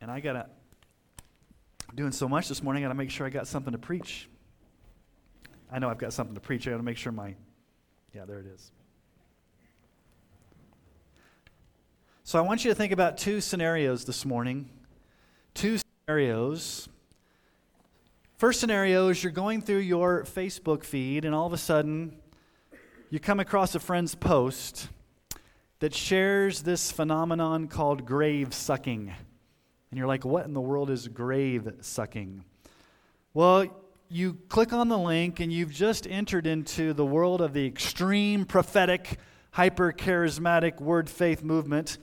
And I got to, doing so much this morning, I got to make sure I got something to preach. I know I've got something to preach. I got to make sure my, yeah, there it is. So I want you to think about two scenarios this morning. Two scenarios. First scenario is you're going through your Facebook feed, and all of a sudden, you come across a friend's post that shares this phenomenon called grave sucking. And you're like, what in the world is grave sucking? Well, you click on the link and you've just entered into the world of the extreme prophetic, hyper charismatic word faith movement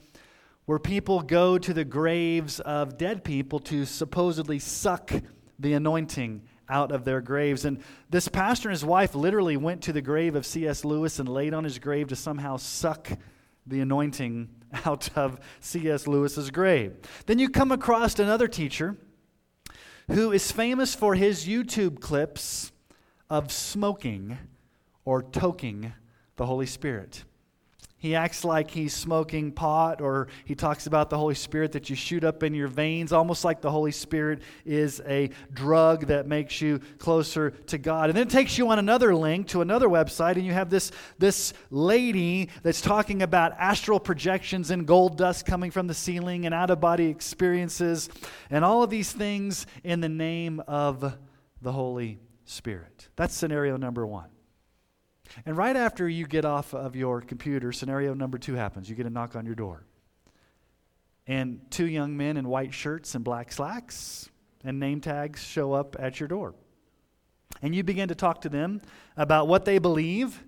where people go to the graves of dead people to supposedly suck the anointing out of their graves. And this pastor and his wife literally went to the grave of C.S. Lewis and laid on his grave to somehow suck the anointing out of C.S. Lewis's grave. Then you come across another teacher who is famous for his YouTube clips of smoking or toking the Holy Spirit. He acts like he's smoking pot, or he talks about the Holy Spirit that you shoot up in your veins, almost like the Holy Spirit is a drug that makes you closer to God. And then it takes you on another link to another website, and you have this, this lady that's talking about astral projections and gold dust coming from the ceiling and out of body experiences, and all of these things in the name of the Holy Spirit. That's scenario number one. And right after you get off of your computer, scenario number two happens. You get a knock on your door. And two young men in white shirts and black slacks and name tags show up at your door. And you begin to talk to them about what they believe,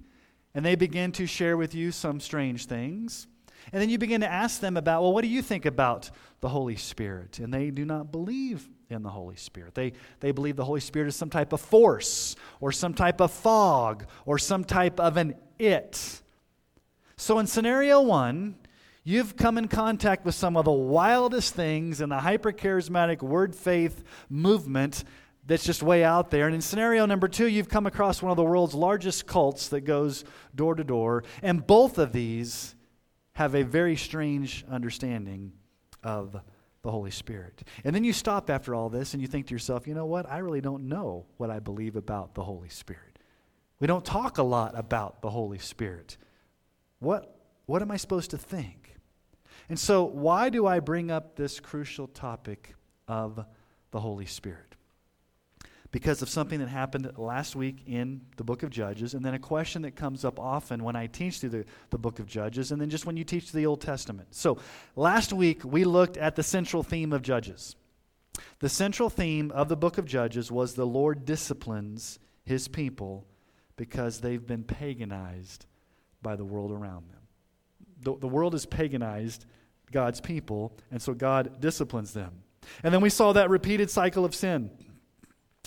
and they begin to share with you some strange things. And then you begin to ask them about, well, what do you think about the Holy Spirit? And they do not believe in the Holy Spirit. They, they believe the Holy Spirit is some type of force or some type of fog or some type of an it. So in scenario one, you've come in contact with some of the wildest things in the hypercharismatic word faith movement that's just way out there. And in scenario number two, you've come across one of the world's largest cults that goes door to door. And both of these have a very strange understanding of the Holy Spirit. And then you stop after all this and you think to yourself, you know what? I really don't know what I believe about the Holy Spirit. We don't talk a lot about the Holy Spirit. What, what am I supposed to think? And so, why do I bring up this crucial topic of the Holy Spirit? Because of something that happened last week in the book of Judges, and then a question that comes up often when I teach through the, the book of Judges, and then just when you teach the Old Testament. So, last week we looked at the central theme of Judges. The central theme of the book of Judges was the Lord disciplines his people because they've been paganized by the world around them. The, the world is paganized God's people, and so God disciplines them. And then we saw that repeated cycle of sin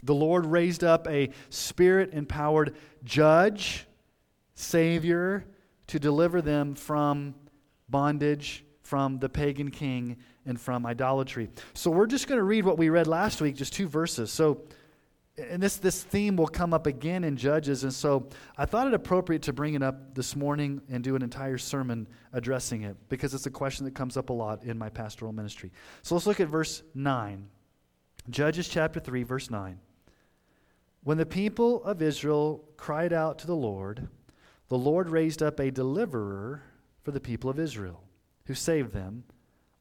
the Lord raised up a spirit empowered judge, savior, to deliver them from bondage, from the pagan king, and from idolatry. So we're just going to read what we read last week, just two verses. So, and this, this theme will come up again in Judges. And so I thought it appropriate to bring it up this morning and do an entire sermon addressing it because it's a question that comes up a lot in my pastoral ministry. So let's look at verse 9. Judges chapter 3, verse 9. When the people of Israel cried out to the Lord, the Lord raised up a deliverer for the people of Israel, who saved them,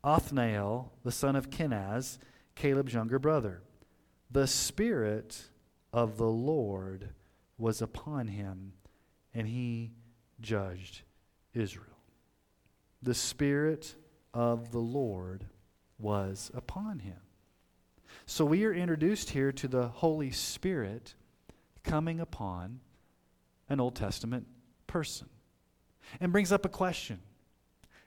Othniel, the son of Kenaz, Caleb's younger brother. The Spirit of the Lord was upon him, and he judged Israel. The Spirit of the Lord was upon him. So we are introduced here to the Holy Spirit coming upon an Old Testament person and brings up a question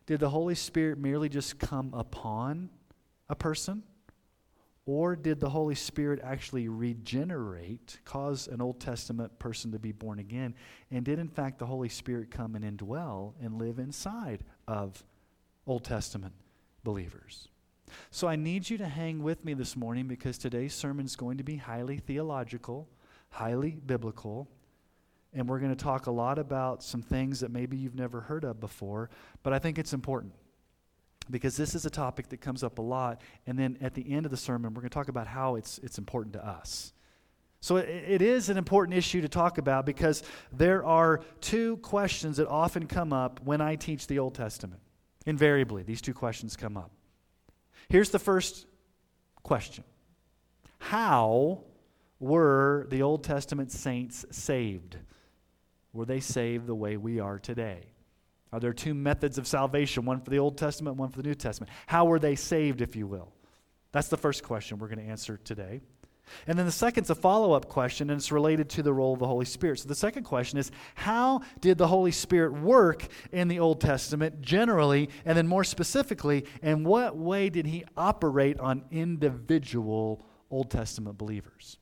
Did the Holy Spirit merely just come upon a person? Or did the Holy Spirit actually regenerate, cause an Old Testament person to be born again? And did, in fact, the Holy Spirit come and indwell and live inside of Old Testament believers? So I need you to hang with me this morning because today's sermon is going to be highly theological, highly biblical, and we're going to talk a lot about some things that maybe you've never heard of before, but I think it's important because this is a topic that comes up a lot. And then at the end of the sermon, we're going to talk about how it's, it's important to us. So it, it is an important issue to talk about because there are two questions that often come up when I teach the Old Testament. Invariably, these two questions come up. Here's the first question How were the Old Testament saints saved? Were they saved the way we are today? Are there two methods of salvation, one for the Old Testament, one for the New Testament? How were they saved, if you will? That's the first question we're going to answer today. And then the second's a follow up question, and it's related to the role of the Holy Spirit. So the second question is how did the Holy Spirit work in the Old Testament generally, and then more specifically, in what way did he operate on individual Old Testament believers?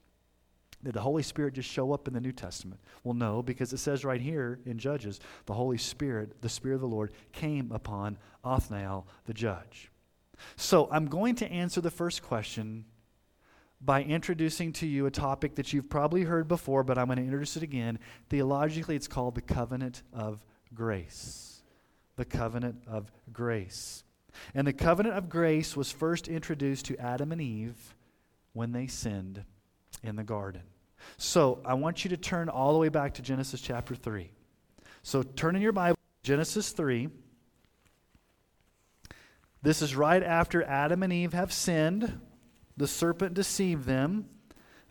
Did the Holy Spirit just show up in the New Testament? Well, no, because it says right here in Judges, the Holy Spirit, the Spirit of the Lord, came upon Othniel the judge. So I'm going to answer the first question by introducing to you a topic that you've probably heard before, but I'm going to introduce it again. Theologically, it's called the covenant of grace. The covenant of grace. And the covenant of grace was first introduced to Adam and Eve when they sinned in the garden. So I want you to turn all the way back to Genesis chapter 3. So turn in your Bible, Genesis 3. This is right after Adam and Eve have sinned. The serpent deceived them.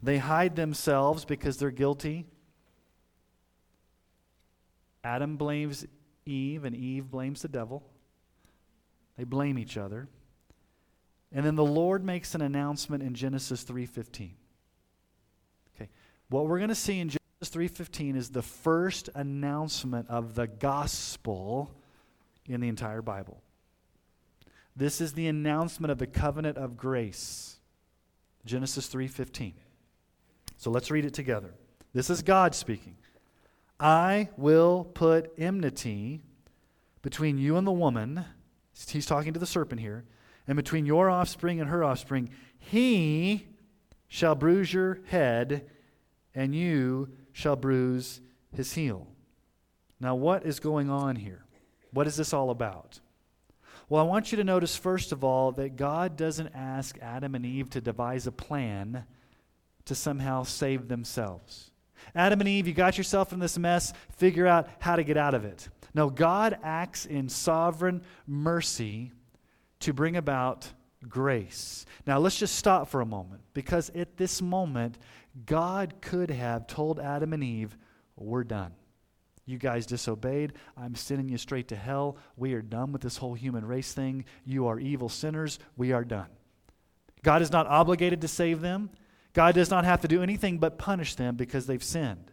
They hide themselves because they're guilty. Adam blames Eve, and Eve blames the devil. They blame each other. And then the Lord makes an announcement in Genesis 3:15. Okay. What we're going to see in Genesis 3:15 is the first announcement of the gospel in the entire Bible. This is the announcement of the covenant of grace. Genesis 3:15. So let's read it together. This is God speaking. I will put enmity between you and the woman. He's talking to the serpent here. And between your offspring and her offspring, he shall bruise your head, and you shall bruise his heel. Now, what is going on here? What is this all about? Well, I want you to notice, first of all, that God doesn't ask Adam and Eve to devise a plan to somehow save themselves. Adam and Eve, you got yourself in this mess, figure out how to get out of it. No, God acts in sovereign mercy to bring about grace. Now, let's just stop for a moment because at this moment, God could have told Adam and Eve, We're done. You guys disobeyed. I'm sending you straight to hell. We are done with this whole human race thing. You are evil sinners. We are done. God is not obligated to save them. God does not have to do anything but punish them because they've sinned.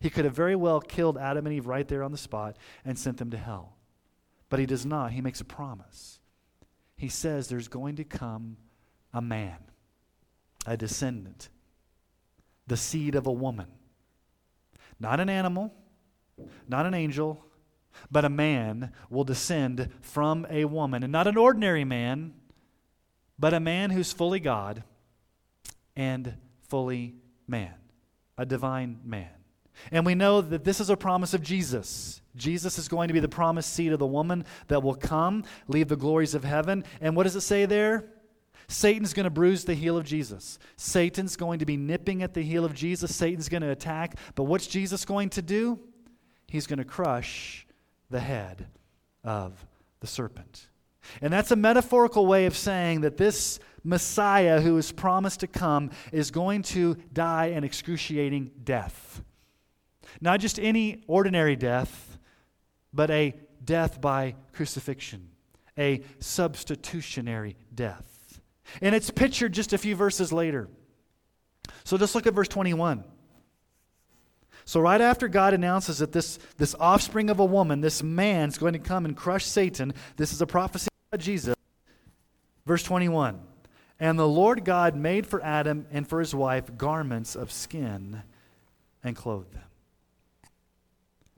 He could have very well killed Adam and Eve right there on the spot and sent them to hell. But he does not. He makes a promise. He says there's going to come a man, a descendant the seed of a woman. Not an animal, not an angel, but a man will descend from a woman. And not an ordinary man, but a man who's fully God and fully man, a divine man. And we know that this is a promise of Jesus. Jesus is going to be the promised seed of the woman that will come, leave the glories of heaven. And what does it say there? Satan's going to bruise the heel of Jesus. Satan's going to be nipping at the heel of Jesus. Satan's going to attack. But what's Jesus going to do? He's going to crush the head of the serpent. And that's a metaphorical way of saying that this Messiah who is promised to come is going to die an excruciating death. Not just any ordinary death, but a death by crucifixion, a substitutionary death. And it's pictured just a few verses later. So just look at verse 21. So, right after God announces that this, this offspring of a woman, this man, is going to come and crush Satan, this is a prophecy about Jesus. Verse 21 And the Lord God made for Adam and for his wife garments of skin and clothed them.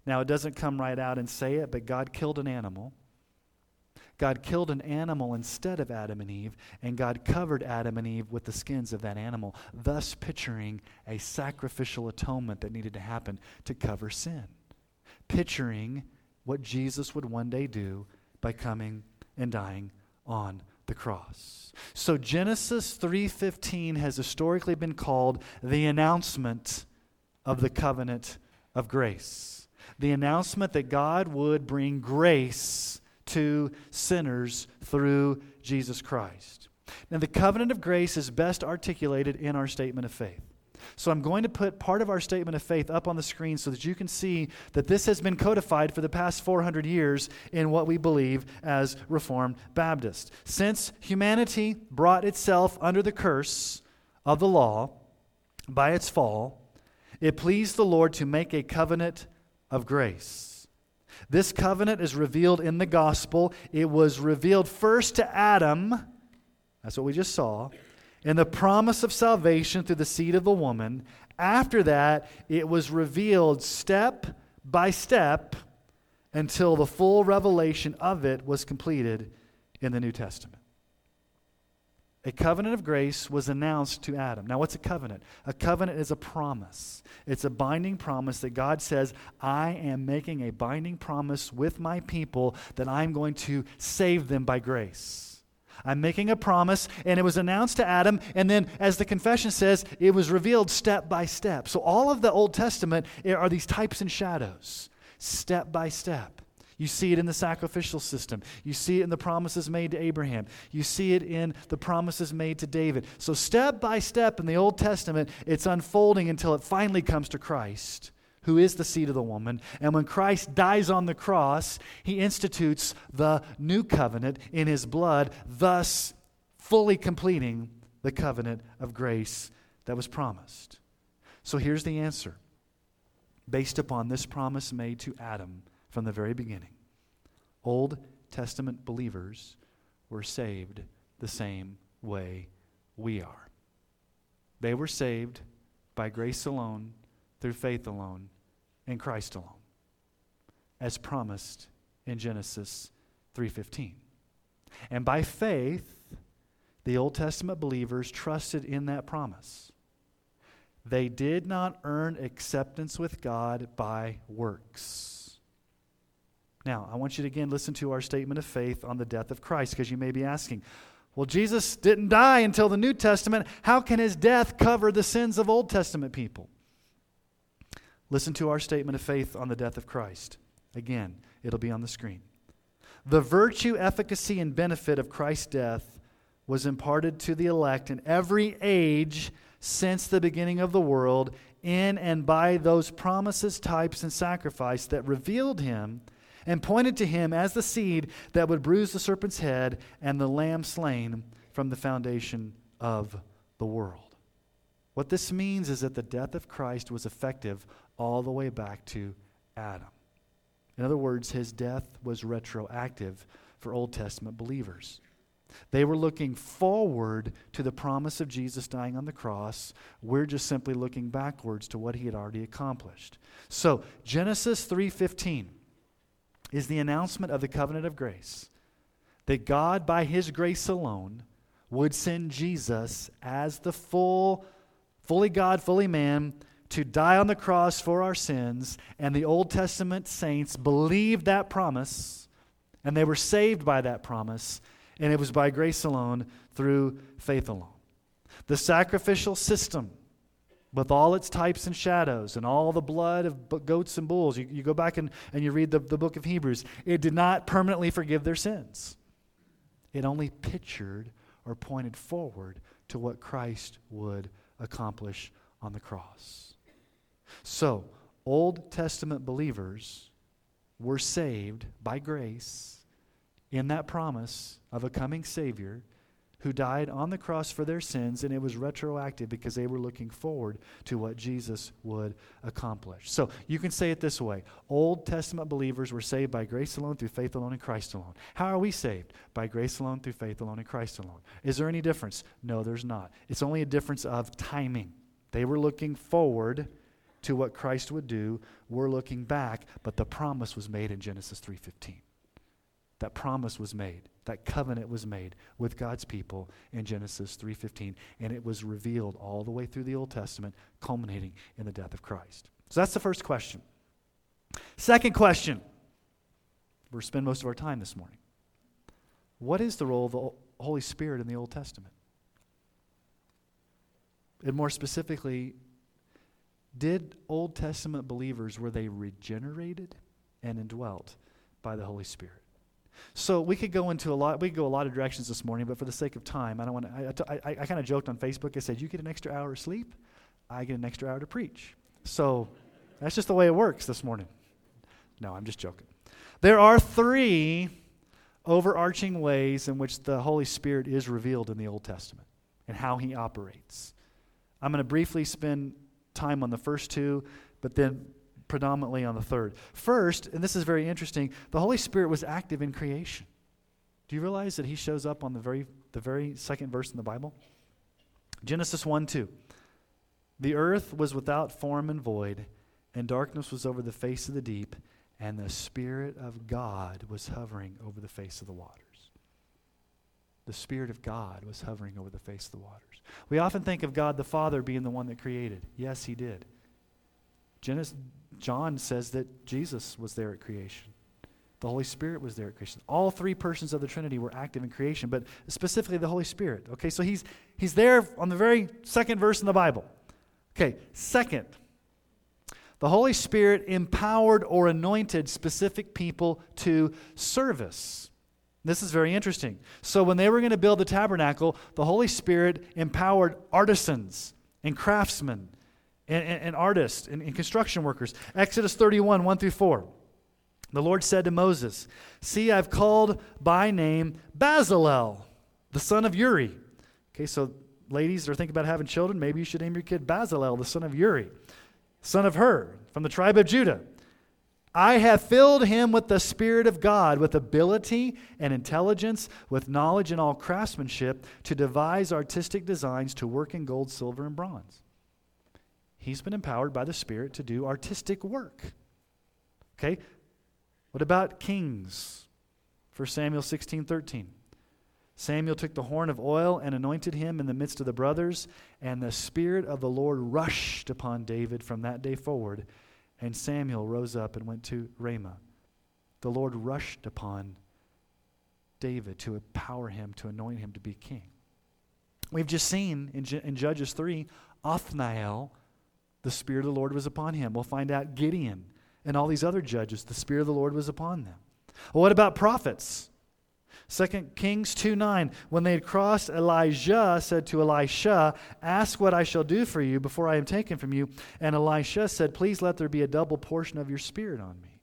Now, it doesn't come right out and say it, but God killed an animal. God killed an animal instead of Adam and Eve, and God covered Adam and Eve with the skins of that animal, thus picturing a sacrificial atonement that needed to happen to cover sin. Picturing what Jesus would one day do by coming and dying on the cross. So Genesis 3:15 has historically been called the announcement of the covenant of grace. The announcement that God would bring grace to sinners through Jesus Christ. Now, the covenant of grace is best articulated in our statement of faith. So, I'm going to put part of our statement of faith up on the screen so that you can see that this has been codified for the past 400 years in what we believe as Reformed Baptists. Since humanity brought itself under the curse of the law by its fall, it pleased the Lord to make a covenant of grace. This covenant is revealed in the gospel. It was revealed first to Adam, that's what we just saw, in the promise of salvation through the seed of the woman. After that, it was revealed step by step until the full revelation of it was completed in the New Testament. A covenant of grace was announced to Adam. Now, what's a covenant? A covenant is a promise. It's a binding promise that God says, I am making a binding promise with my people that I'm going to save them by grace. I'm making a promise, and it was announced to Adam, and then, as the confession says, it was revealed step by step. So, all of the Old Testament eh, are these types and shadows, step by step. You see it in the sacrificial system. You see it in the promises made to Abraham. You see it in the promises made to David. So, step by step in the Old Testament, it's unfolding until it finally comes to Christ, who is the seed of the woman. And when Christ dies on the cross, he institutes the new covenant in his blood, thus fully completing the covenant of grace that was promised. So, here's the answer based upon this promise made to Adam from the very beginning. Old Testament believers were saved the same way we are. They were saved by grace alone, through faith alone, in Christ alone, as promised in Genesis 3:15. And by faith, the Old Testament believers trusted in that promise. They did not earn acceptance with God by works. Now, I want you to again listen to our statement of faith on the death of Christ because you may be asking, well, Jesus didn't die until the New Testament. How can his death cover the sins of Old Testament people? Listen to our statement of faith on the death of Christ. Again, it'll be on the screen. The virtue, efficacy, and benefit of Christ's death was imparted to the elect in every age since the beginning of the world, in and by those promises, types, and sacrifice that revealed him and pointed to him as the seed that would bruise the serpent's head and the lamb slain from the foundation of the world. What this means is that the death of Christ was effective all the way back to Adam. In other words, his death was retroactive for Old Testament believers. They were looking forward to the promise of Jesus dying on the cross. We're just simply looking backwards to what he had already accomplished. So, Genesis 3:15 is the announcement of the covenant of grace that God, by his grace alone, would send Jesus as the full, fully God, fully man, to die on the cross for our sins. And the Old Testament saints believed that promise, and they were saved by that promise, and it was by grace alone, through faith alone. The sacrificial system with all its types and shadows and all the blood of goats and bulls. You, you go back and, and you read the, the book of Hebrews. It did not permanently forgive their sins, it only pictured or pointed forward to what Christ would accomplish on the cross. So, Old Testament believers were saved by grace in that promise of a coming Savior who died on the cross for their sins, and it was retroactive because they were looking forward to what Jesus would accomplish. So you can say it this way Old Testament believers were saved by grace alone, through faith alone, in Christ alone. How are we saved? By grace alone, through faith alone, in Christ alone. Is there any difference? No, there's not. It's only a difference of timing. They were looking forward to what Christ would do. We're looking back, but the promise was made in Genesis 3:15. That promise was made. That covenant was made with God's people in Genesis 3:15 and it was revealed all the way through the Old Testament culminating in the death of Christ. So that's the first question. Second question. We're spend most of our time this morning. What is the role of the Holy Spirit in the Old Testament? And more specifically, did Old Testament believers were they regenerated and indwelt by the Holy Spirit? So we could go into a lot. We could go a lot of directions this morning, but for the sake of time, I don't want to. I, I, I kind of joked on Facebook. I said, "You get an extra hour of sleep, I get an extra hour to preach." So that's just the way it works this morning. No, I'm just joking. There are three overarching ways in which the Holy Spirit is revealed in the Old Testament and how He operates. I'm going to briefly spend time on the first two, but then predominantly on the third. First, and this is very interesting, the Holy Spirit was active in creation. Do you realize that he shows up on the very, the very second verse in the Bible? Genesis 1 2. The earth was without form and void, and darkness was over the face of the deep, and the Spirit of God was hovering over the face of the waters. The Spirit of God was hovering over the face of the waters. We often think of God the Father being the one that created. Yes, he did. Genesis, John says that Jesus was there at creation. The Holy Spirit was there at creation. All three persons of the Trinity were active in creation, but specifically the Holy Spirit. Okay, so he's, he's there on the very second verse in the Bible. Okay, second, the Holy Spirit empowered or anointed specific people to service. This is very interesting. So, when they were going to build the tabernacle, the Holy Spirit empowered artisans and craftsmen and, and, and artists and, and construction workers. Exodus 31, 1 through 4. The Lord said to Moses, See, I've called by name Bezalel, the son of Uri. Okay, so ladies that are thinking about having children. Maybe you should name your kid Bezalel, the son of Uri, son of Hur, from the tribe of Judah. I have filled him with the Spirit of God, with ability and intelligence, with knowledge and all craftsmanship, to devise artistic designs, to work in gold, silver, and bronze. He's been empowered by the Spirit to do artistic work. Okay? What about kings? 1 Samuel 16 13. Samuel took the horn of oil and anointed him in the midst of the brothers, and the Spirit of the Lord rushed upon David from that day forward. And Samuel rose up and went to Ramah. The Lord rushed upon David to empower him, to anoint him to be king. We've just seen in, in Judges 3, Othniel the Spirit of the Lord was upon him. We'll find out Gideon and all these other judges, the Spirit of the Lord was upon them. Well, what about prophets? 2 Kings 2 9. When they had crossed, Elijah said to Elisha, Ask what I shall do for you before I am taken from you. And Elisha said, Please let there be a double portion of your spirit on me.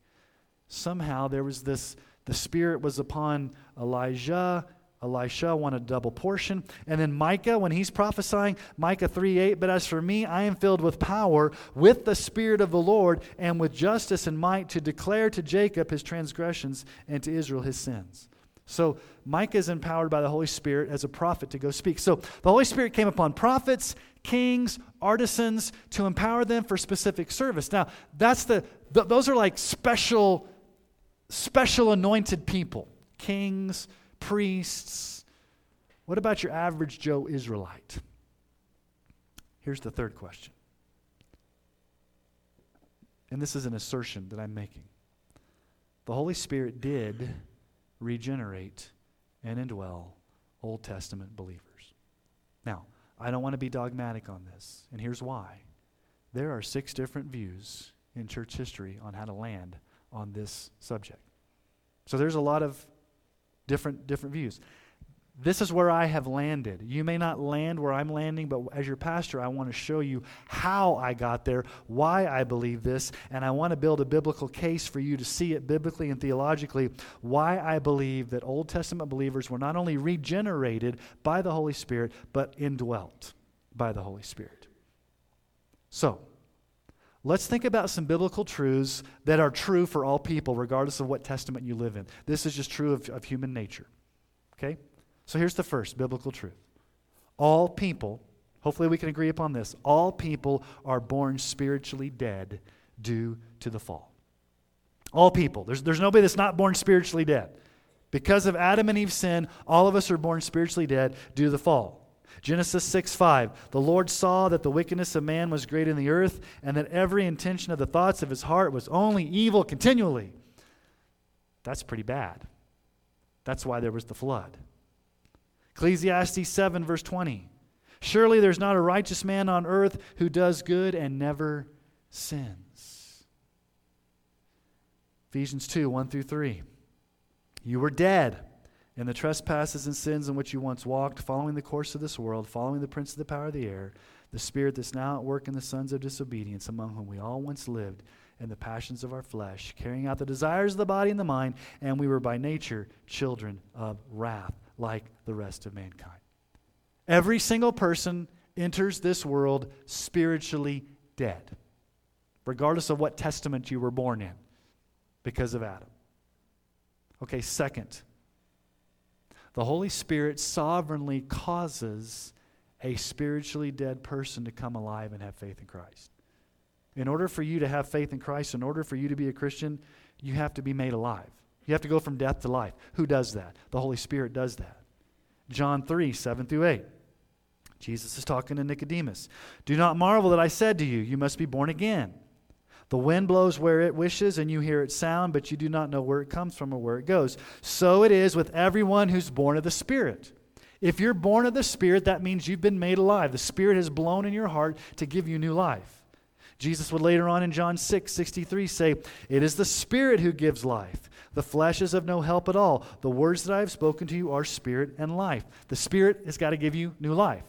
Somehow there was this, the Spirit was upon Elijah Elisha wanted a double portion. And then Micah, when he's prophesying, Micah 3 8, but as for me, I am filled with power, with the Spirit of the Lord, and with justice and might to declare to Jacob his transgressions and to Israel his sins. So Micah is empowered by the Holy Spirit as a prophet to go speak. So the Holy Spirit came upon prophets, kings, artisans to empower them for specific service. Now, that's the th- those are like special special anointed people. Kings, priests. What about your average Joe Israelite? Here's the third question. And this is an assertion that I'm making. The Holy Spirit did regenerate and indwell Old Testament believers. Now, I don't want to be dogmatic on this, and here's why. There are six different views in church history on how to land on this subject. So there's a lot of different, different views. this is where I have landed. You may not land where I'm landing, but as your pastor, I want to show you how I got there, why I believe this, and I want to build a biblical case for you to see it biblically and theologically why I believe that Old Testament believers were not only regenerated by the Holy Spirit, but indwelt by the Holy Spirit. So, Let's think about some biblical truths that are true for all people, regardless of what testament you live in. This is just true of, of human nature. Okay? So here's the first biblical truth all people, hopefully we can agree upon this, all people are born spiritually dead due to the fall. All people. There's, there's nobody that's not born spiritually dead. Because of Adam and Eve's sin, all of us are born spiritually dead due to the fall. Genesis 6 5. The Lord saw that the wickedness of man was great in the earth, and that every intention of the thoughts of his heart was only evil continually. That's pretty bad. That's why there was the flood. Ecclesiastes 7, verse 20. Surely there's not a righteous man on earth who does good and never sins. Ephesians 2, 1 through 3. You were dead in the trespasses and sins in which you once walked, following the course of this world, following the prince of the power of the air, the spirit that's now at work in the sons of disobedience, among whom we all once lived in the passions of our flesh, carrying out the desires of the body and the mind, and we were by nature children of wrath like the rest of mankind. Every single person enters this world spiritually dead, regardless of what testament you were born in, because of Adam. Okay, second, the Holy Spirit sovereignly causes a spiritually dead person to come alive and have faith in Christ. In order for you to have faith in Christ, in order for you to be a Christian, you have to be made alive. You have to go from death to life. Who does that? The Holy Spirit does that. John 3 7 through 8. Jesus is talking to Nicodemus. Do not marvel that I said to you, You must be born again. The wind blows where it wishes, and you hear its sound, but you do not know where it comes from or where it goes. So it is with everyone who's born of the Spirit. If you're born of the Spirit, that means you've been made alive. The Spirit has blown in your heart to give you new life. Jesus would later on in John 6 63 say, It is the Spirit who gives life. The flesh is of no help at all. The words that I have spoken to you are spirit and life. The Spirit has got to give you new life.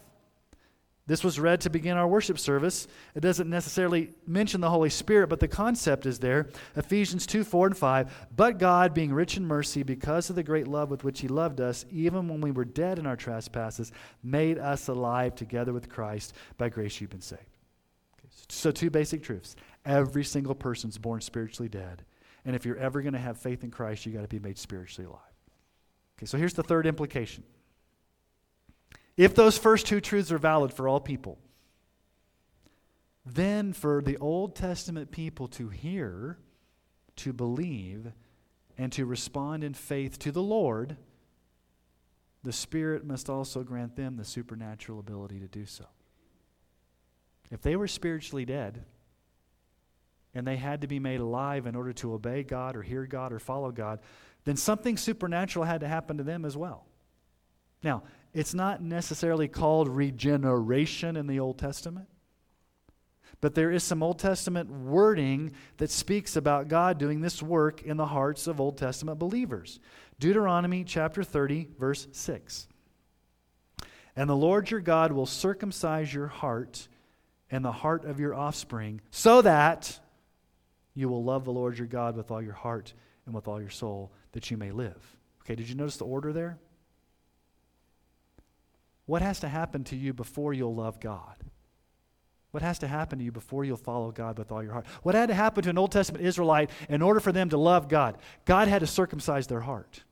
This was read to begin our worship service. It doesn't necessarily mention the Holy Spirit, but the concept is there. Ephesians 2 4 and 5. But God, being rich in mercy, because of the great love with which He loved us, even when we were dead in our trespasses, made us alive together with Christ. By grace you've been saved. So, two basic truths. Every single person's born spiritually dead. And if you're ever going to have faith in Christ, you've got to be made spiritually alive. Okay, so here's the third implication. If those first two truths are valid for all people, then for the Old Testament people to hear, to believe, and to respond in faith to the Lord, the Spirit must also grant them the supernatural ability to do so. If they were spiritually dead and they had to be made alive in order to obey God or hear God or follow God, then something supernatural had to happen to them as well. Now, it's not necessarily called regeneration in the Old Testament, but there is some Old Testament wording that speaks about God doing this work in the hearts of Old Testament believers. Deuteronomy chapter 30, verse 6. And the Lord your God will circumcise your heart and the heart of your offspring, so that you will love the Lord your God with all your heart and with all your soul, that you may live. Okay, did you notice the order there? What has to happen to you before you'll love God? What has to happen to you before you'll follow God with all your heart? What had to happen to an Old Testament Israelite in order for them to love God? God had to circumcise their heart.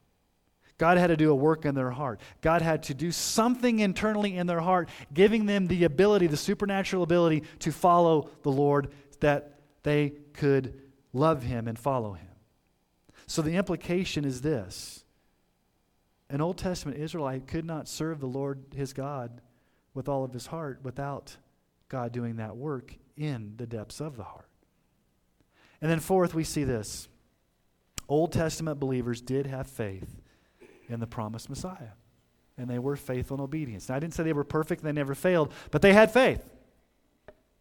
God had to do a work in their heart. God had to do something internally in their heart, giving them the ability, the supernatural ability to follow the Lord, that they could love Him and follow Him. So the implication is this an Old Testament Israelite could not serve the Lord his God with all of his heart without God doing that work in the depths of the heart. And then, fourth, we see this Old Testament believers did have faith in the promised Messiah. And they were faithful and obedience. Now, I didn't say they were perfect they never failed, but they had faith.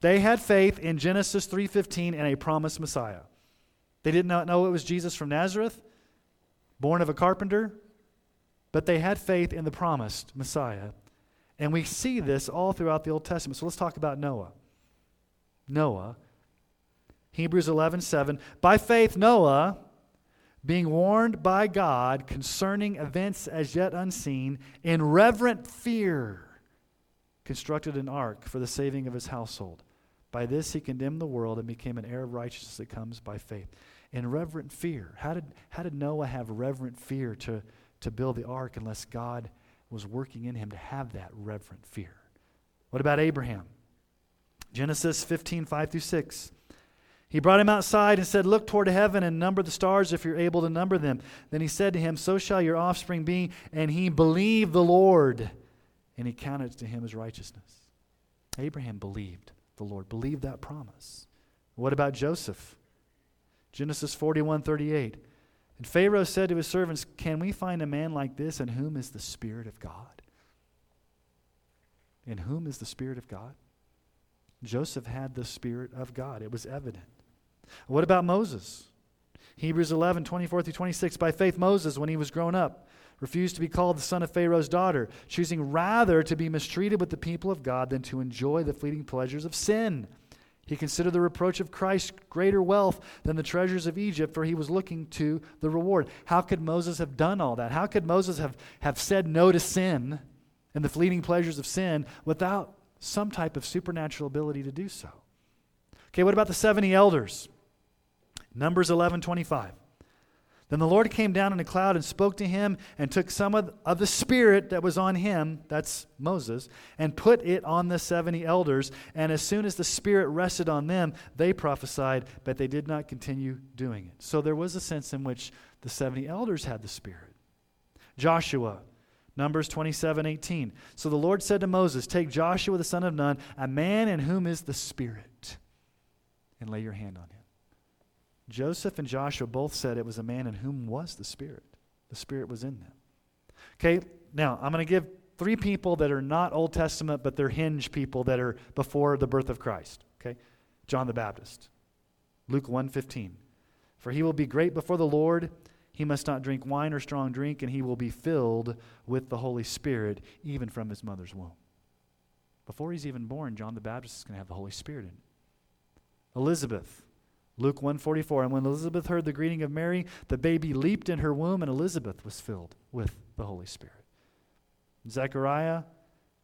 They had faith in Genesis 3:15 and a promised Messiah. They did not know it was Jesus from Nazareth, born of a carpenter, but they had faith in the promised Messiah. And we see this all throughout the Old Testament. So let's talk about Noah. Noah, Hebrews 11 7. By faith, Noah, being warned by God concerning events as yet unseen, in reverent fear, constructed an ark for the saving of his household. By this he condemned the world and became an heir of righteousness that comes by faith. In reverent fear. How did, how did Noah have reverent fear to, to build the ark unless God was working in him to have that reverent fear? What about Abraham? Genesis 15, 5 through 6. He brought him outside and said, Look toward heaven and number the stars if you're able to number them. Then he said to him, So shall your offspring be. And he believed the Lord, and he counted to him as righteousness. Abraham believed the Lord, believed that promise. What about Joseph? Genesis 41 38. And Pharaoh said to his servants, Can we find a man like this in whom is the Spirit of God? In whom is the Spirit of God? Joseph had the Spirit of God. It was evident. What about Moses? Hebrews 11, 24 through 26. By faith, Moses, when he was grown up, refused to be called the son of Pharaoh's daughter, choosing rather to be mistreated with the people of God than to enjoy the fleeting pleasures of sin. He considered the reproach of Christ greater wealth than the treasures of Egypt, for he was looking to the reward. How could Moses have done all that? How could Moses have, have said no to sin and the fleeting pleasures of sin without some type of supernatural ability to do so? Okay, what about the 70 elders? Numbers 11 25. Then the Lord came down in a cloud and spoke to him and took some of, of the Spirit that was on him, that's Moses, and put it on the 70 elders. And as soon as the Spirit rested on them, they prophesied, but they did not continue doing it. So there was a sense in which the 70 elders had the Spirit. Joshua, Numbers 27 18. So the Lord said to Moses, Take Joshua the son of Nun, a man in whom is the Spirit, and lay your hand on him Joseph and Joshua both said it was a man in whom was the Spirit. The Spirit was in them. Okay, now I'm going to give three people that are not Old Testament, but they're hinge people that are before the birth of Christ. Okay, John the Baptist, Luke 1:15. For he will be great before the Lord. He must not drink wine or strong drink, and he will be filled with the Holy Spirit, even from his mother's womb. Before he's even born, John the Baptist is going to have the Holy Spirit in. him. Elizabeth, Luke 144 And when Elizabeth heard the greeting of Mary, the baby leaped in her womb, and Elizabeth was filled with the Holy Spirit. Zechariah,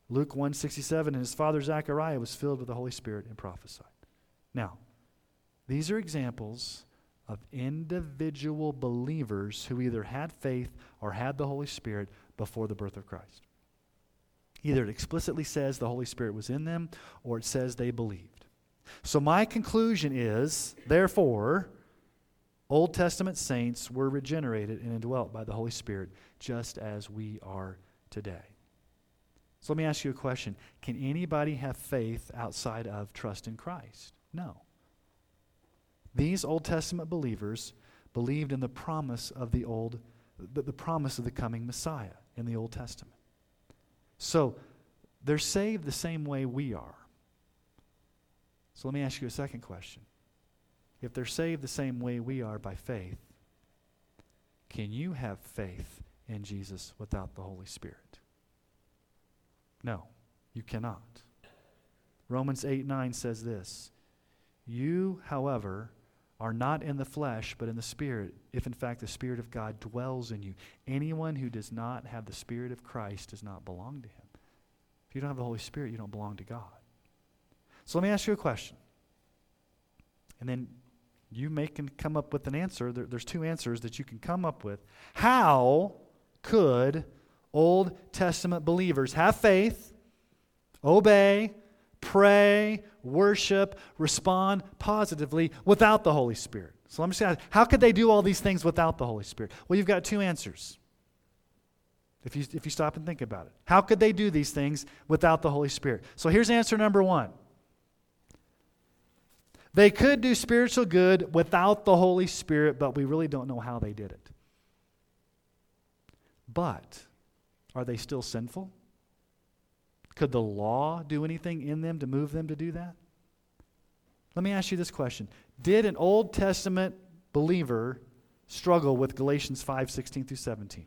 Luke 167 And his father Zechariah was filled with the Holy Spirit and prophesied. Now, these are examples of individual believers who either had faith or had the Holy Spirit before the birth of Christ. Either it explicitly says the Holy Spirit was in them or it says they believed. So, my conclusion is, therefore, Old Testament saints were regenerated and indwelt by the Holy Spirit just as we are today. So, let me ask you a question Can anybody have faith outside of trust in Christ? No. These Old Testament believers believed in the promise of the old the, the promise of the coming Messiah in the Old Testament. So, they're saved the same way we are. So let me ask you a second question. If they're saved the same way we are by faith, can you have faith in Jesus without the Holy Spirit? No, you cannot. Romans 8 9 says this You, however, are not in the flesh, but in the Spirit, if in fact the Spirit of God dwells in you. Anyone who does not have the Spirit of Christ does not belong to him. If you don't have the Holy Spirit, you don't belong to God. So let me ask you a question. And then you may can come up with an answer. There, there's two answers that you can come up with. How could Old Testament believers have faith, obey, pray, worship, respond positively without the Holy Spirit? So let me say, how could they do all these things without the Holy Spirit? Well, you've got two answers. If you, if you stop and think about it, how could they do these things without the Holy Spirit? So here's answer number one they could do spiritual good without the Holy Spirit, but we really don't know how they did it. But are they still sinful? Could the law do anything in them to move them to do that? Let me ask you this question Did an Old Testament believer struggle with Galatians 5 16 through 17?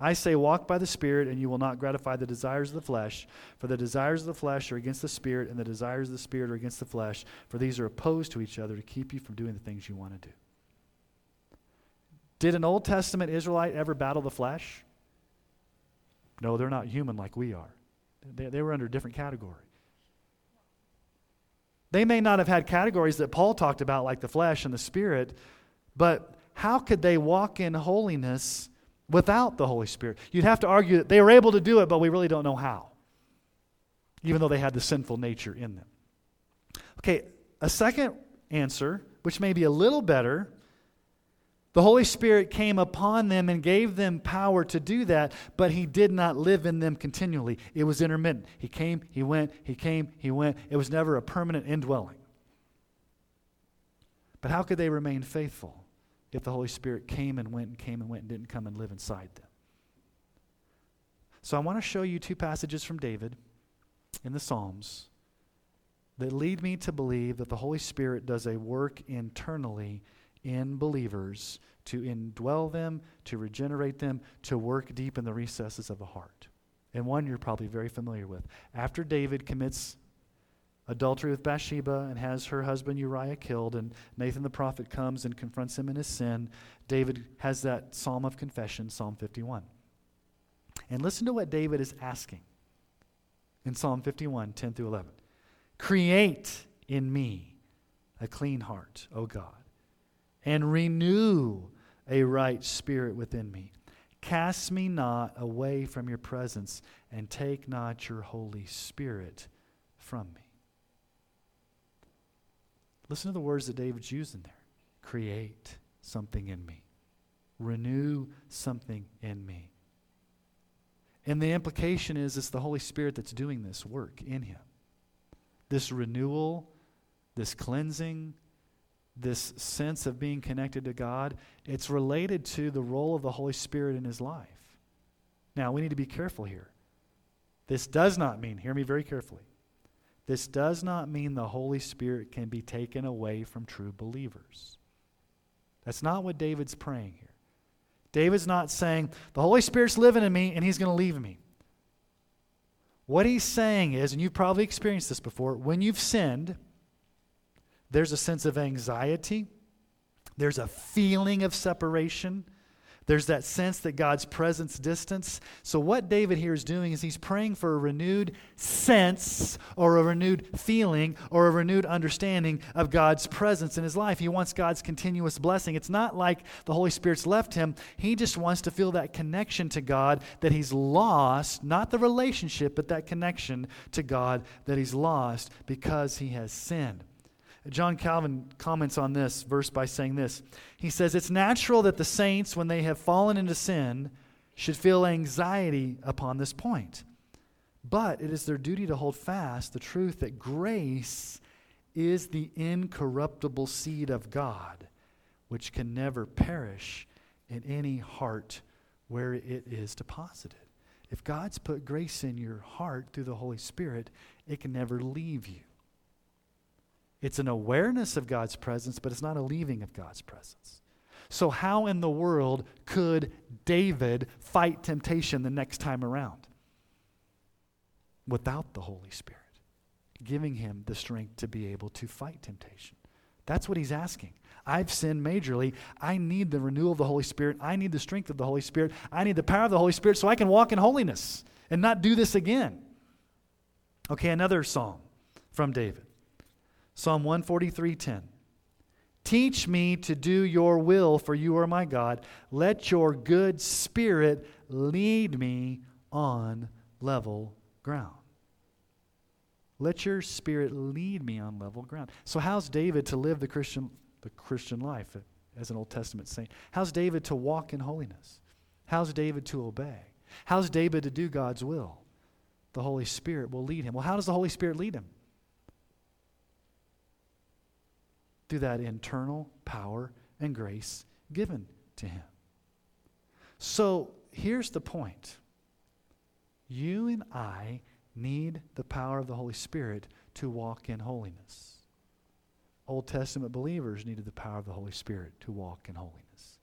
I say, walk by the Spirit, and you will not gratify the desires of the flesh. For the desires of the flesh are against the Spirit, and the desires of the Spirit are against the flesh. For these are opposed to each other to keep you from doing the things you want to do. Did an Old Testament Israelite ever battle the flesh? No, they're not human like we are. They, they were under a different category. They may not have had categories that Paul talked about, like the flesh and the spirit, but how could they walk in holiness without the Holy Spirit. You'd have to argue that they were able to do it, but we really don't know how, even though they had the sinful nature in them. Okay, a second answer, which may be a little better. The Holy Spirit came upon them and gave them power to do that, but He did not live in them continually. It was intermittent. He came, He went, He came, He went. It was never a permanent indwelling. But how could they remain faithful? If the Holy Spirit came and went and came and went and didn't come and live inside them. So I want to show you two passages from David in the Psalms that lead me to believe that the Holy Spirit does a work internally in believers to indwell them, to regenerate them, to work deep in the recesses of the heart. And one you're probably very familiar with. After David commits adultery with Bathsheba and has her husband Uriah killed, and Nathan the prophet comes and confronts him in his sin, David has that psalm of confession, Psalm 51. And listen to what David is asking in Psalm 51, 10 through 11. Create in me a clean heart, O God, and renew a right spirit within me. Cast me not away from your presence, and take not your Holy Spirit from me. Listen to the words that David's using there create something in me, renew something in me. And the implication is it's the Holy Spirit that's doing this work in him. This renewal, this cleansing, this sense of being connected to God, it's related to the role of the Holy Spirit in his life. Now, we need to be careful here. This does not mean, hear me very carefully, this does not mean the Holy Spirit can be taken away from true believers. That's not what David's praying here. David's not saying, the Holy Spirit's living in me and he's going to leave me. What he's saying is, and you've probably experienced this before, when you've sinned, there's a sense of anxiety, there's a feeling of separation there's that sense that God's presence distance. So, what David here is doing is he's praying for a renewed sense or a renewed feeling or a renewed understanding of God's presence in his life. He wants God's continuous blessing. It's not like the Holy Spirit's left him, he just wants to feel that connection to God that he's lost, not the relationship, but that connection to God that he's lost because he has sinned. John Calvin comments on this verse by saying this. He says, It's natural that the saints, when they have fallen into sin, should feel anxiety upon this point. But it is their duty to hold fast the truth that grace is the incorruptible seed of God, which can never perish in any heart where it is deposited. If God's put grace in your heart through the Holy Spirit, it can never leave you. It's an awareness of God's presence, but it's not a leaving of God's presence. So, how in the world could David fight temptation the next time around? Without the Holy Spirit, giving him the strength to be able to fight temptation. That's what he's asking. I've sinned majorly. I need the renewal of the Holy Spirit. I need the strength of the Holy Spirit. I need the power of the Holy Spirit so I can walk in holiness and not do this again. Okay, another psalm from David. Psalm 143:10. Teach me to do your will, for you are my God. Let your good spirit lead me on level ground. Let your spirit lead me on level ground. So how's David to live the Christian the Christian life as an Old Testament saint? How's David to walk in holiness? How's David to obey? How's David to do God's will? The Holy Spirit will lead him. Well, how does the Holy Spirit lead him? Through that internal power and grace given to him. So here's the point you and I need the power of the Holy Spirit to walk in holiness. Old Testament believers needed the power of the Holy Spirit to walk in holiness.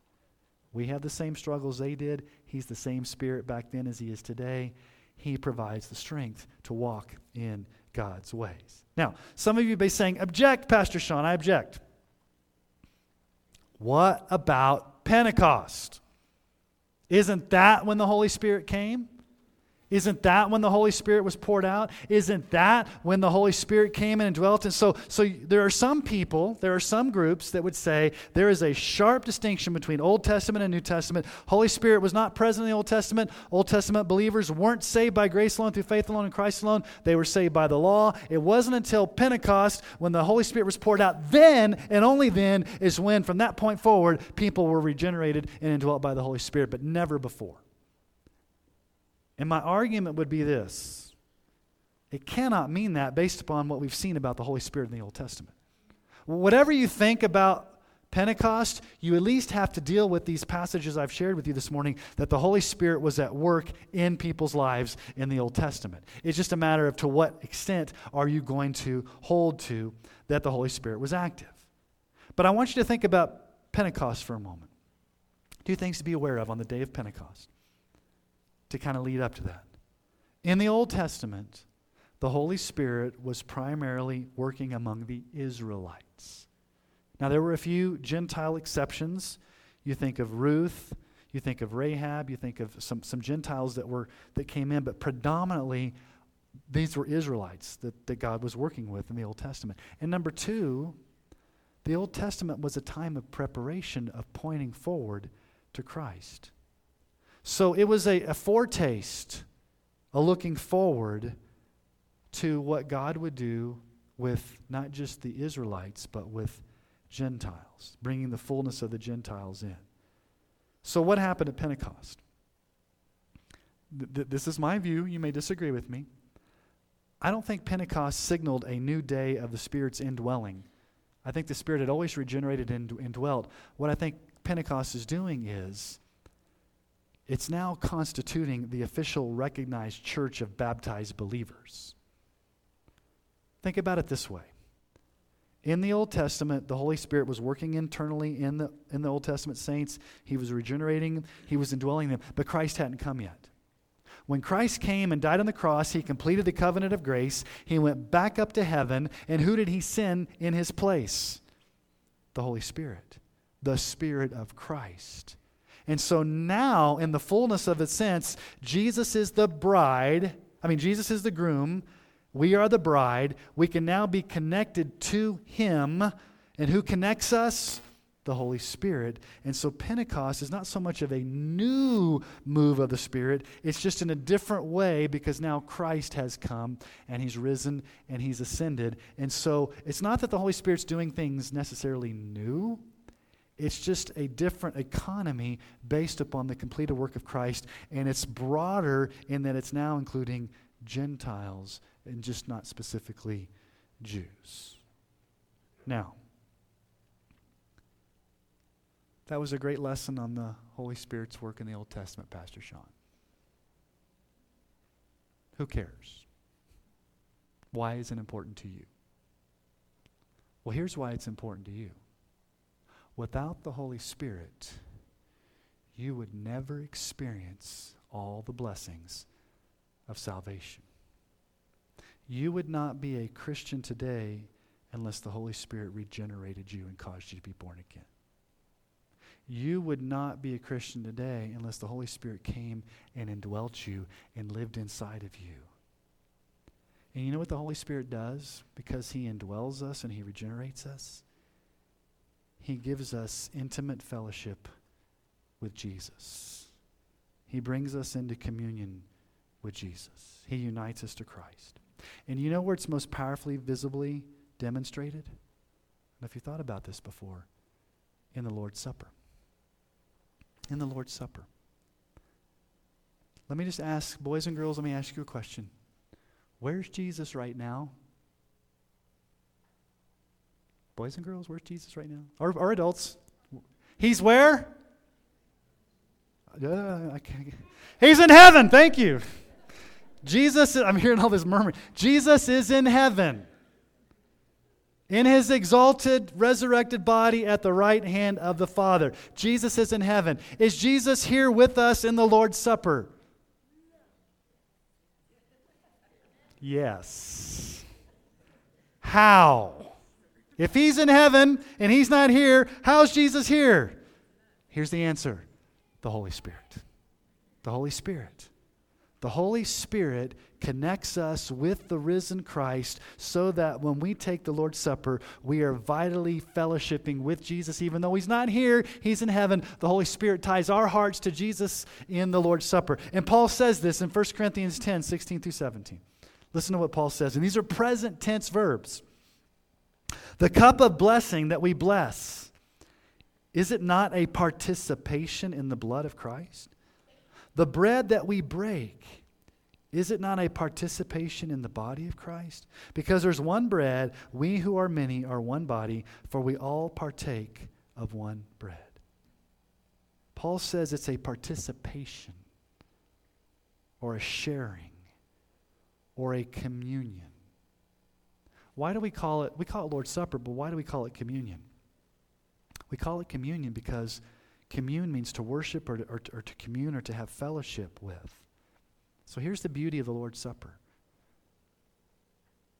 We have the same struggles they did. He's the same spirit back then as he is today. He provides the strength to walk in God's ways. Now, some of you may be saying, Object, Pastor Sean, I object. What about Pentecost? Isn't that when the Holy Spirit came? Isn't that when the Holy Spirit was poured out? Isn't that when the Holy Spirit came in and dwelt? And so, so there are some people, there are some groups that would say there is a sharp distinction between Old Testament and New Testament. Holy Spirit was not present in the Old Testament. Old Testament believers weren't saved by grace alone, through faith alone, in Christ alone. They were saved by the law. It wasn't until Pentecost when the Holy Spirit was poured out. Then, and only then, is when, from that point forward, people were regenerated and indwelt by the Holy Spirit, but never before. And my argument would be this it cannot mean that based upon what we've seen about the Holy Spirit in the Old Testament. Whatever you think about Pentecost, you at least have to deal with these passages I've shared with you this morning that the Holy Spirit was at work in people's lives in the Old Testament. It's just a matter of to what extent are you going to hold to that the Holy Spirit was active. But I want you to think about Pentecost for a moment. Two things to be aware of on the day of Pentecost to kind of lead up to that. In the Old Testament, the Holy Spirit was primarily working among the Israelites. Now, there were a few Gentile exceptions. You think of Ruth, you think of Rahab, you think of some, some Gentiles that, were, that came in, but predominantly, these were Israelites that, that God was working with in the Old Testament. And number two, the Old Testament was a time of preparation, of pointing forward to Christ. So it was a, a foretaste, a looking forward to what God would do with not just the Israelites, but with Gentiles, bringing the fullness of the Gentiles in. So, what happened at Pentecost? Th- this is my view. You may disagree with me. I don't think Pentecost signaled a new day of the Spirit's indwelling. I think the Spirit had always regenerated and indwelt. What I think Pentecost is doing is it's now constituting the official recognized church of baptized believers. Think about it this way. In the Old Testament, the Holy Spirit was working internally in the, in the Old Testament saints. He was regenerating, He was indwelling them, but Christ hadn't come yet. When Christ came and died on the cross, He completed the covenant of grace. He went back up to heaven, and who did He send in His place? The Holy Spirit, the Spirit of Christ. And so now, in the fullness of its sense, Jesus is the bride. I mean, Jesus is the groom. We are the bride. We can now be connected to Him. And who connects us? The Holy Spirit. And so Pentecost is not so much of a new move of the Spirit, it's just in a different way because now Christ has come and He's risen and He's ascended. And so it's not that the Holy Spirit's doing things necessarily new. It's just a different economy based upon the completed work of Christ, and it's broader in that it's now including Gentiles and just not specifically Jews. Now, that was a great lesson on the Holy Spirit's work in the Old Testament, Pastor Sean. Who cares? Why is it important to you? Well, here's why it's important to you. Without the Holy Spirit, you would never experience all the blessings of salvation. You would not be a Christian today unless the Holy Spirit regenerated you and caused you to be born again. You would not be a Christian today unless the Holy Spirit came and indwelt you and lived inside of you. And you know what the Holy Spirit does? Because He indwells us and He regenerates us? He gives us intimate fellowship with Jesus. He brings us into communion with Jesus. He unites us to Christ. And you know where it's most powerfully, visibly demonstrated? And if you thought about this before, in the Lord's Supper. In the Lord's Supper. Let me just ask, boys and girls, let me ask you a question. Where's Jesus right now? Boys and girls, where's Jesus right now? Or, or adults? He's where? Uh, He's in heaven. Thank you. Jesus, I'm hearing all this murmuring. Jesus is in heaven. in his exalted, resurrected body at the right hand of the Father. Jesus is in heaven. Is Jesus here with us in the Lord's Supper? Yes. How? If he's in heaven and he's not here, how's Jesus here? Here's the answer the Holy Spirit. The Holy Spirit. The Holy Spirit connects us with the risen Christ so that when we take the Lord's Supper, we are vitally fellowshipping with Jesus. Even though He's not here, He's in heaven. The Holy Spirit ties our hearts to Jesus in the Lord's Supper. And Paul says this in 1 Corinthians 10 16 through 17. Listen to what Paul says. And these are present tense verbs. The cup of blessing that we bless, is it not a participation in the blood of Christ? The bread that we break, is it not a participation in the body of Christ? Because there's one bread, we who are many are one body, for we all partake of one bread. Paul says it's a participation or a sharing or a communion. Why do we call it, we call it Lord's Supper, but why do we call it communion? We call it communion because commune means to worship or to, or, or to commune or to have fellowship with. So here's the beauty of the Lord's Supper.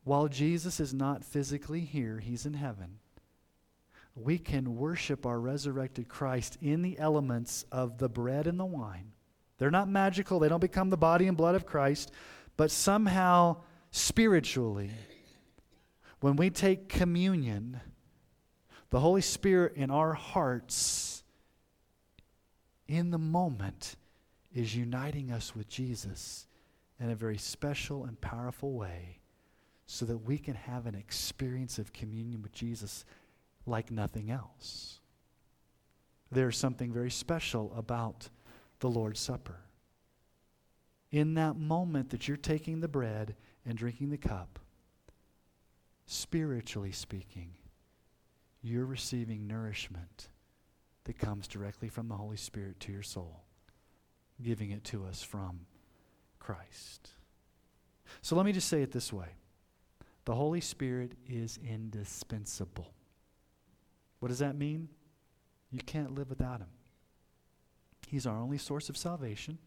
While Jesus is not physically here, he's in heaven. We can worship our resurrected Christ in the elements of the bread and the wine. They're not magical, they don't become the body and blood of Christ, but somehow spiritually, when we take communion, the Holy Spirit in our hearts, in the moment, is uniting us with Jesus in a very special and powerful way so that we can have an experience of communion with Jesus like nothing else. There's something very special about the Lord's Supper. In that moment that you're taking the bread and drinking the cup, spiritually speaking, you're receiving nourishment that comes directly from the Holy Spirit to your soul giving it to us from Christ. So let me just say it this way the Holy Spirit is indispensable. What does that mean? You can't live without Him. He's our only source of salvation.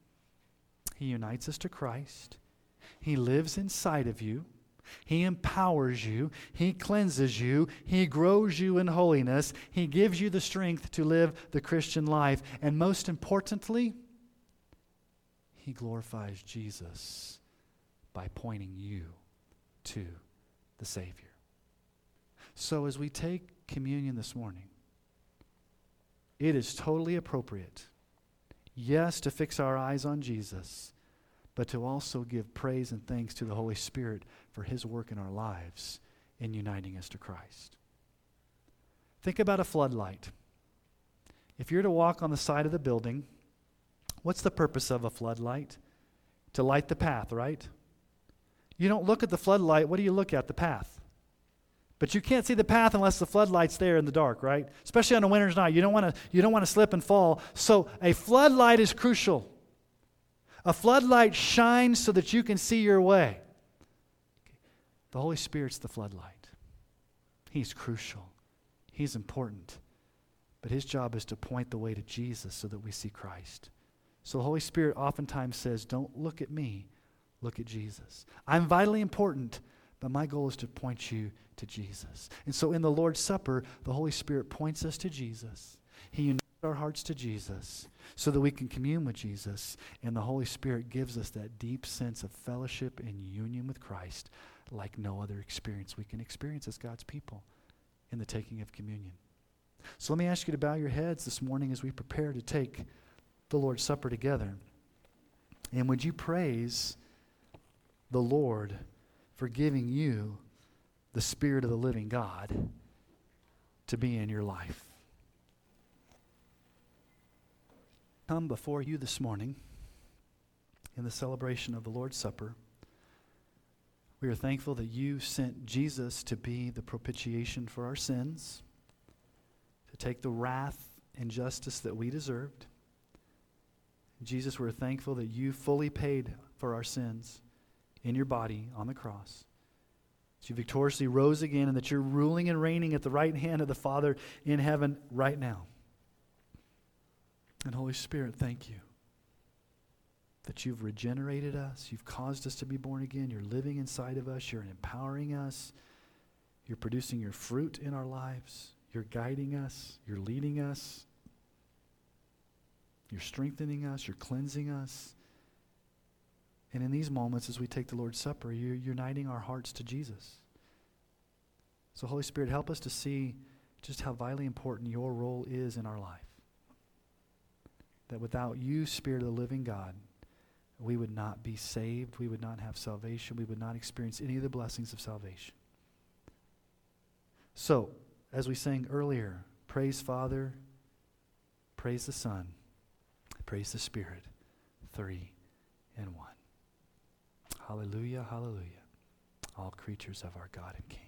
He unites us to Christ. He lives inside of you. He empowers you. He cleanses you. He grows you in holiness. He gives you the strength to live the Christian life. And most importantly, he glorifies Jesus by pointing you to the Savior. So, as we take communion this morning, it is totally appropriate, yes, to fix our eyes on Jesus, but to also give praise and thanks to the Holy Spirit for His work in our lives in uniting us to Christ. Think about a floodlight. If you're to walk on the side of the building, What's the purpose of a floodlight? To light the path, right? You don't look at the floodlight, what do you look at? The path. But you can't see the path unless the floodlight's there in the dark, right? Especially on a winter's night. You don't want to you don't want to slip and fall. So a floodlight is crucial. A floodlight shines so that you can see your way. The Holy Spirit's the floodlight. He's crucial. He's important. But his job is to point the way to Jesus so that we see Christ. So the Holy Spirit oftentimes says, Don't look at me, look at Jesus. I'm vitally important, but my goal is to point you to Jesus. And so in the Lord's Supper, the Holy Spirit points us to Jesus. He unites our hearts to Jesus so that we can commune with Jesus. And the Holy Spirit gives us that deep sense of fellowship and union with Christ like no other experience we can experience as God's people in the taking of communion. So let me ask you to bow your heads this morning as we prepare to take the Lord's Supper together. And would you praise the Lord for giving you the Spirit of the living God to be in your life? Come before you this morning in the celebration of the Lord's Supper. We are thankful that you sent Jesus to be the propitiation for our sins, to take the wrath and justice that we deserved Jesus, we're thankful that you fully paid for our sins in your body on the cross. that you victoriously rose again and that you're ruling and reigning at the right hand of the Father in heaven right now. And Holy Spirit, thank you that you've regenerated us. You've caused us to be born again. You're living inside of us. You're empowering us. You're producing your fruit in our lives. You're guiding us. You're leading us. You're strengthening us. You're cleansing us. And in these moments, as we take the Lord's Supper, you're uniting our hearts to Jesus. So, Holy Spirit, help us to see just how vitally important your role is in our life. That without you, Spirit of the living God, we would not be saved. We would not have salvation. We would not experience any of the blessings of salvation. So, as we sang earlier, praise Father, praise the Son, praise the Spirit, three and one. Hallelujah, hallelujah. All creatures of our God and King.